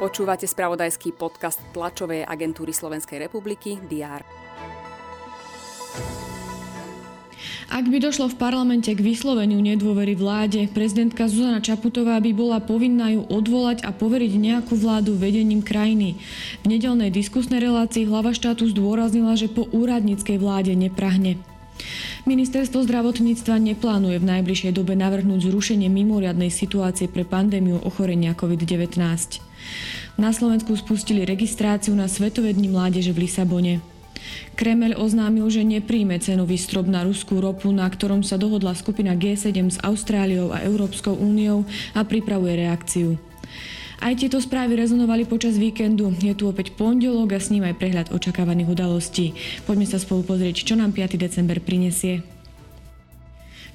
Počúvate spravodajský podcast tlačovej agentúry Slovenskej republiky DR. Ak by došlo v parlamente k vysloveniu nedôvery vláde, prezidentka Zuzana Čaputová by bola povinná ju odvolať a poveriť nejakú vládu vedením krajiny. V nedelnej diskusnej relácii hlava štátu zdôraznila, že po úradníckej vláde neprahne. Ministerstvo zdravotníctva neplánuje v najbližšej dobe navrhnúť zrušenie mimoriadnej situácie pre pandémiu ochorenia COVID-19. Na Slovensku spustili registráciu na Svetové dni mládeže v Lisabone. Kremel oznámil, že nepríjme cenový strop na ruskú ropu, na ktorom sa dohodla skupina G7 s Austráliou a Európskou úniou a pripravuje reakciu. Aj tieto správy rezonovali počas víkendu. Je tu opäť pondelok a s ním aj prehľad očakávaných udalostí. Poďme sa spolu pozrieť, čo nám 5. december prinesie.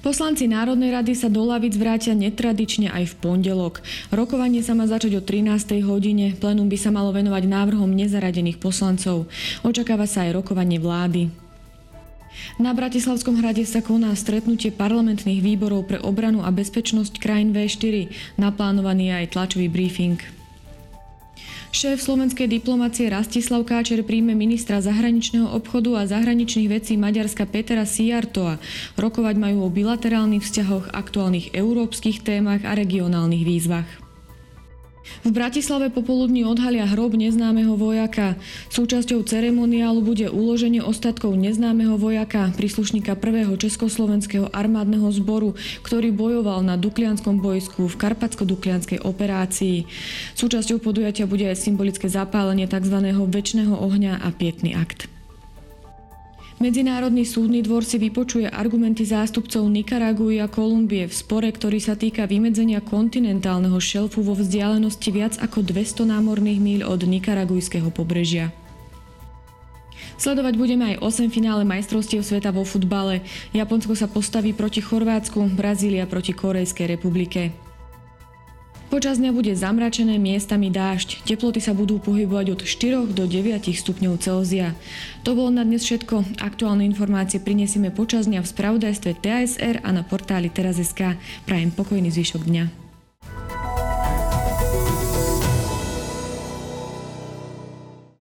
Poslanci Národnej rady sa do lavic vrátia netradične aj v pondelok. Rokovanie sa má začať o 13. hodine. Plenum by sa malo venovať návrhom nezaradených poslancov. Očakáva sa aj rokovanie vlády. Na Bratislavskom hrade sa koná stretnutie parlamentných výborov pre obranu a bezpečnosť krajín V4. Naplánovaný je aj tlačový briefing. Šéf slovenskej diplomácie Rastislav Káčer príjme ministra zahraničného obchodu a zahraničných vecí Maďarska Petra Sijartoa. Rokovať majú o bilaterálnych vzťahoch, aktuálnych európskych témach a regionálnych výzvach. V Bratislave popoludní odhalia hrob neznámeho vojaka. Súčasťou ceremoniálu bude uloženie ostatkov neznámeho vojaka, príslušníka prvého československého armádneho zboru, ktorý bojoval na Duklianskom bojsku v Karpatsko-Duklianskej operácii. Súčasťou podujatia bude aj symbolické zapálenie tzv. väčšného ohňa a pietný akt. Medzinárodný súdny dvor si vypočuje argumenty zástupcov Nikaraguji a Kolumbie v spore, ktorý sa týka vymedzenia kontinentálneho šelfu vo vzdialenosti viac ako 200 námorných míľ od nikaragujského pobrežia. Sledovať budeme aj 8 finále majstrovstiev sveta vo futbale. Japonsko sa postaví proti Chorvátsku, Brazília proti Korejskej republike. Počas dňa bude zamračené miestami dážď. Teploty sa budú pohybovať od 4 do 9 stupňov Celzia. To bolo na dnes všetko. Aktuálne informácie prinesieme počas dňa v spravodajstve TASR a na portáli teraz.sk. Prajem pokojný zvyšok dňa.